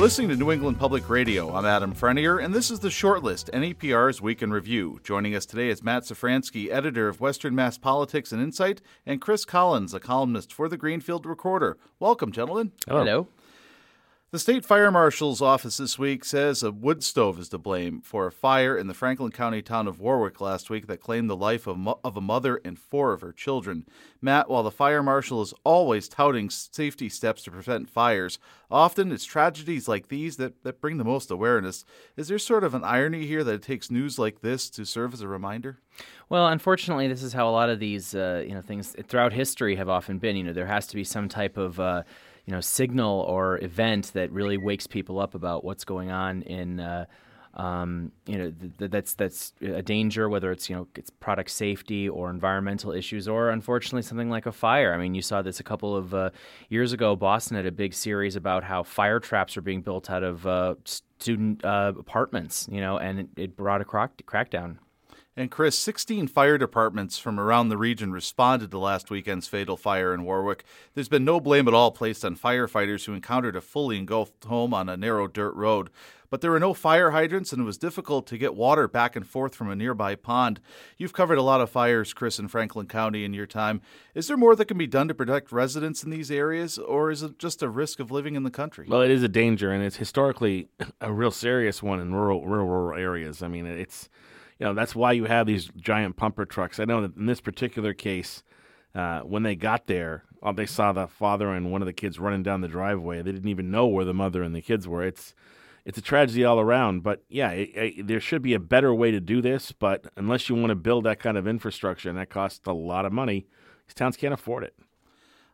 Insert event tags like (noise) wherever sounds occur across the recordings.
listening to New England Public Radio. I'm Adam Frenier, and this is the Shortlist, NEPR's Week in Review. Joining us today is Matt Szafranski, editor of Western Mass Politics and Insight, and Chris Collins, a columnist for the Greenfield Recorder. Welcome, gentlemen. Hello. Hello. The state fire marshal's office this week says a wood stove is to blame for a fire in the Franklin County town of Warwick last week that claimed the life of, mo- of a mother and four of her children. Matt, while the fire marshal is always touting safety steps to prevent fires, often it's tragedies like these that, that bring the most awareness. Is there sort of an irony here that it takes news like this to serve as a reminder? Well, unfortunately, this is how a lot of these uh, you know things throughout history have often been. You know, there has to be some type of uh, you know signal or event that really wakes people up about what's going on in uh, um, you know th- th- that's that's a danger whether it's you know it's product safety or environmental issues or unfortunately something like a fire. I mean you saw this a couple of uh, years ago. Boston had a big series about how fire traps are being built out of uh, student uh, apartments. You know and it, it brought a crack- crackdown. And Chris, 16 fire departments from around the region responded to last weekend's fatal fire in Warwick. There's been no blame at all placed on firefighters who encountered a fully engulfed home on a narrow dirt road. But there were no fire hydrants, and it was difficult to get water back and forth from a nearby pond. You've covered a lot of fires, Chris, in Franklin County in your time. Is there more that can be done to protect residents in these areas, or is it just a risk of living in the country? Well, it is a danger, and it's historically (laughs) a real serious one in rural, rural, rural areas. I mean, it's you know that's why you have these giant pumper trucks. I know that in this particular case, uh, when they got there, they saw the father and one of the kids running down the driveway. They didn't even know where the mother and the kids were. It's it's a tragedy all around. But yeah, it, it, there should be a better way to do this. But unless you want to build that kind of infrastructure, and that costs a lot of money, these towns can't afford it.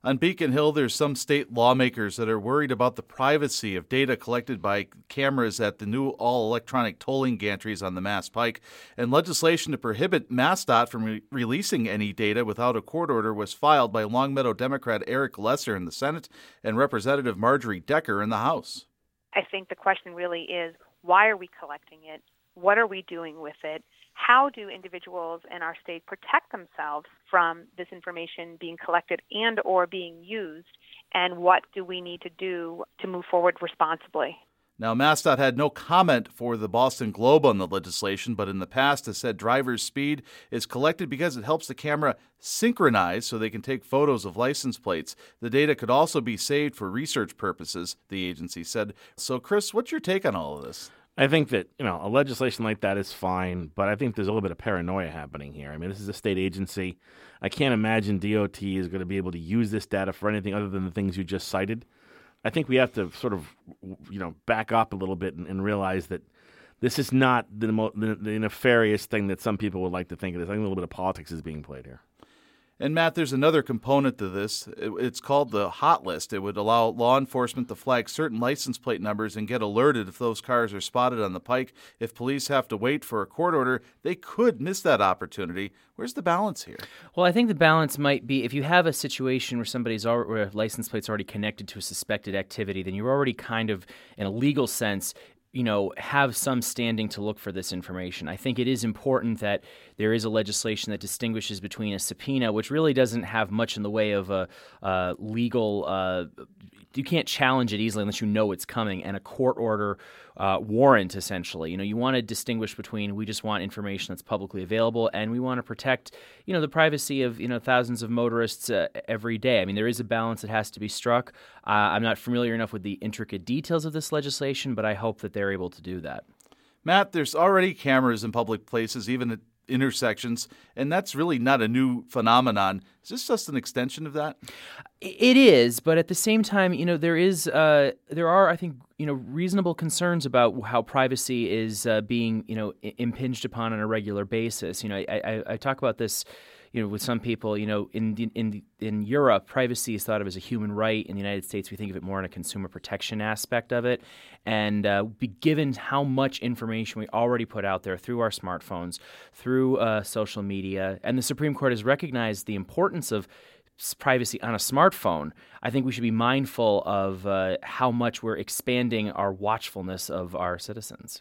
On Beacon Hill, there's some state lawmakers that are worried about the privacy of data collected by cameras at the new all electronic tolling gantries on the Mass Pike. And legislation to prohibit MassDOT from re- releasing any data without a court order was filed by Longmeadow Democrat Eric Lesser in the Senate and Representative Marjorie Decker in the House. I think the question really is why are we collecting it? What are we doing with it? how do individuals in our state protect themselves from this information being collected and or being used and what do we need to do to move forward responsibly now, MassDOT had no comment for the Boston Globe on the legislation, but in the past has said drivers' speed is collected because it helps the camera synchronize so they can take photos of license plates. The data could also be saved for research purposes, the agency said. So, Chris, what's your take on all of this? I think that you know a legislation like that is fine, but I think there's a little bit of paranoia happening here. I mean, this is a state agency. I can't imagine DOT is going to be able to use this data for anything other than the things you just cited. I think we have to sort of you know back up a little bit and, and realize that this is not the, mo- the, the nefarious thing that some people would like to think is. I think a little bit of politics is being played here. And Matt, there's another component to this. It's called the hot list. It would allow law enforcement to flag certain license plate numbers and get alerted if those cars are spotted on the pike. If police have to wait for a court order, they could miss that opportunity. Where's the balance here? Well, I think the balance might be if you have a situation where somebody's already, where a license plate's already connected to a suspected activity, then you're already kind of, in a legal sense, you know, have some standing to look for this information. I think it is important that there is a legislation that distinguishes between a subpoena, which really doesn't have much in the way of a, a legal. Uh, you can't challenge it easily unless you know it's coming, and a court order uh, warrant essentially. You know, you want to distinguish between we just want information that's publicly available, and we want to protect, you know, the privacy of you know thousands of motorists uh, every day. I mean, there is a balance that has to be struck. Uh, I'm not familiar enough with the intricate details of this legislation, but I hope that they're able to do that. Matt, there's already cameras in public places, even at intersections, and that's really not a new phenomenon. Is this just an extension of that? It is, but at the same time, you know, there is, uh, there are, I think, you know, reasonable concerns about how privacy is uh, being, you know, impinged upon on a regular basis. You know, I, I, I talk about this you know, with some people, you know, in in in Europe, privacy is thought of as a human right. In the United States, we think of it more in a consumer protection aspect of it. And uh, given how much information we already put out there through our smartphones, through uh, social media, and the Supreme Court has recognized the importance of privacy on a smartphone, I think we should be mindful of uh, how much we're expanding our watchfulness of our citizens.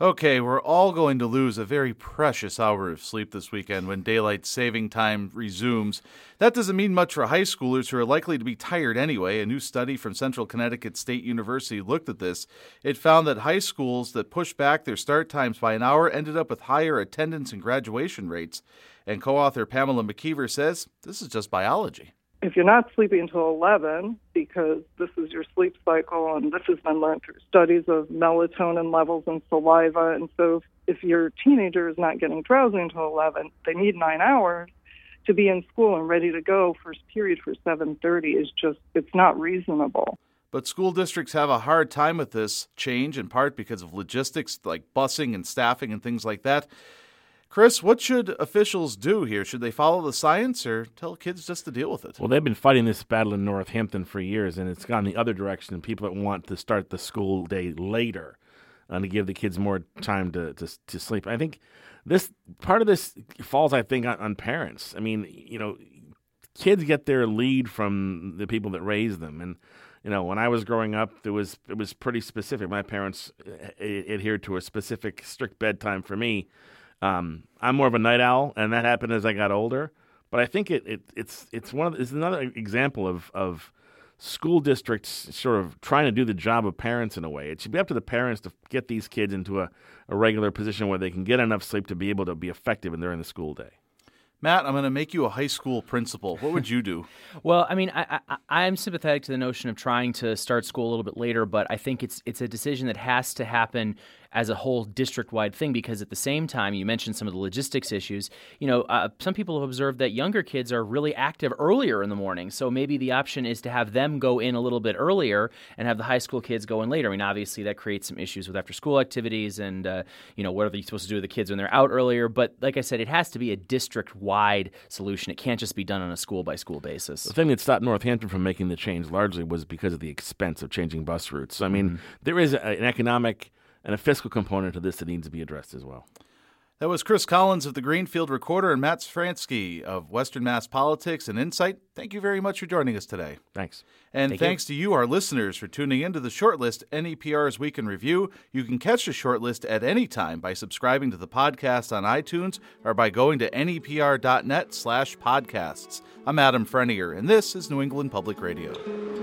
Okay, we're all going to lose a very precious hour of sleep this weekend when daylight saving time resumes. That doesn't mean much for high schoolers who are likely to be tired anyway. A new study from Central Connecticut State University looked at this. It found that high schools that pushed back their start times by an hour ended up with higher attendance and graduation rates. And co author Pamela McKeever says this is just biology if you're not sleeping until 11 because this is your sleep cycle and this has been learned through studies of melatonin levels in saliva and so if your teenager is not getting drowsy until 11 they need 9 hours to be in school and ready to go. First period for 7:30 is just it's not reasonable. But school districts have a hard time with this change in part because of logistics like busing and staffing and things like that Chris, what should officials do here? Should they follow the science or tell kids just to deal with it? Well, they've been fighting this battle in Northampton for years, and it's gone the other direction. People that want to start the school day later uh, to give the kids more time to, to, to sleep. I think this part of this falls, I think, on, on parents. I mean, you know, kids get their lead from the people that raise them, and you know, when I was growing up, there was it was pretty specific. My parents uh, adhered to a specific, strict bedtime for me um, I'm more of a night owl, and that happened as I got older. But I think it, it it's it's one of it's another example of of school districts sort of trying to do the job of parents in a way. It should be up to the parents to get these kids into a, a regular position where they can get enough sleep to be able to be effective during the school day. Matt, I'm going to make you a high school principal. What would you do? (laughs) well, I mean, I, I, am sympathetic to the notion of trying to start school a little bit later, but I think it's it's a decision that has to happen as a whole district wide thing because at the same time, you mentioned some of the logistics issues. You know, uh, some people have observed that younger kids are really active earlier in the morning. So maybe the option is to have them go in a little bit earlier and have the high school kids go in later. I mean, obviously, that creates some issues with after school activities and, uh, you know, what are they supposed to do with the kids when they're out earlier? But like I said, it has to be a district wide solution. It can't just be done on a school by school basis. The thing that stopped Northampton from making the change largely was because of the expense of changing bus routes. I mean, mm-hmm. there is a, an economic and a fiscal component to this that needs to be addressed as well. That was Chris Collins of the Greenfield Recorder and Matt Szafranski of Western Mass Politics and Insight. Thank you very much for joining us today. Thanks. And Thank thanks you. to you, our listeners, for tuning in to the shortlist NEPR's Week in Review. You can catch the shortlist at any time by subscribing to the podcast on iTunes or by going to nepr.net slash podcasts. I'm Adam Frenier, and this is New England Public Radio.